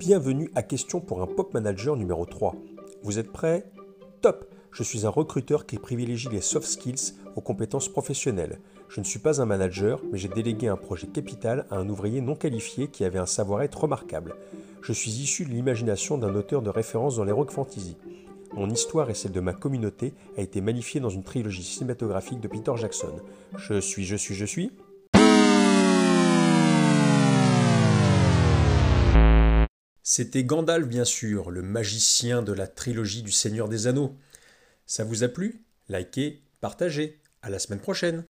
Bienvenue à Question pour un Pop Manager numéro 3. Vous êtes prêts? Top Je suis un recruteur qui privilégie les soft skills aux compétences professionnelles. Je ne suis pas un manager, mais j'ai délégué un projet capital à un ouvrier non qualifié qui avait un savoir-être remarquable. Je suis issu de l'imagination d'un auteur de référence dans l'heroic fantasy. Mon histoire et celle de ma communauté a été magnifiée dans une trilogie cinématographique de Peter Jackson. Je suis, je suis, je suis C'était Gandalf, bien sûr, le magicien de la trilogie du Seigneur des Anneaux. Ça vous a plu? Likez, partagez. À la semaine prochaine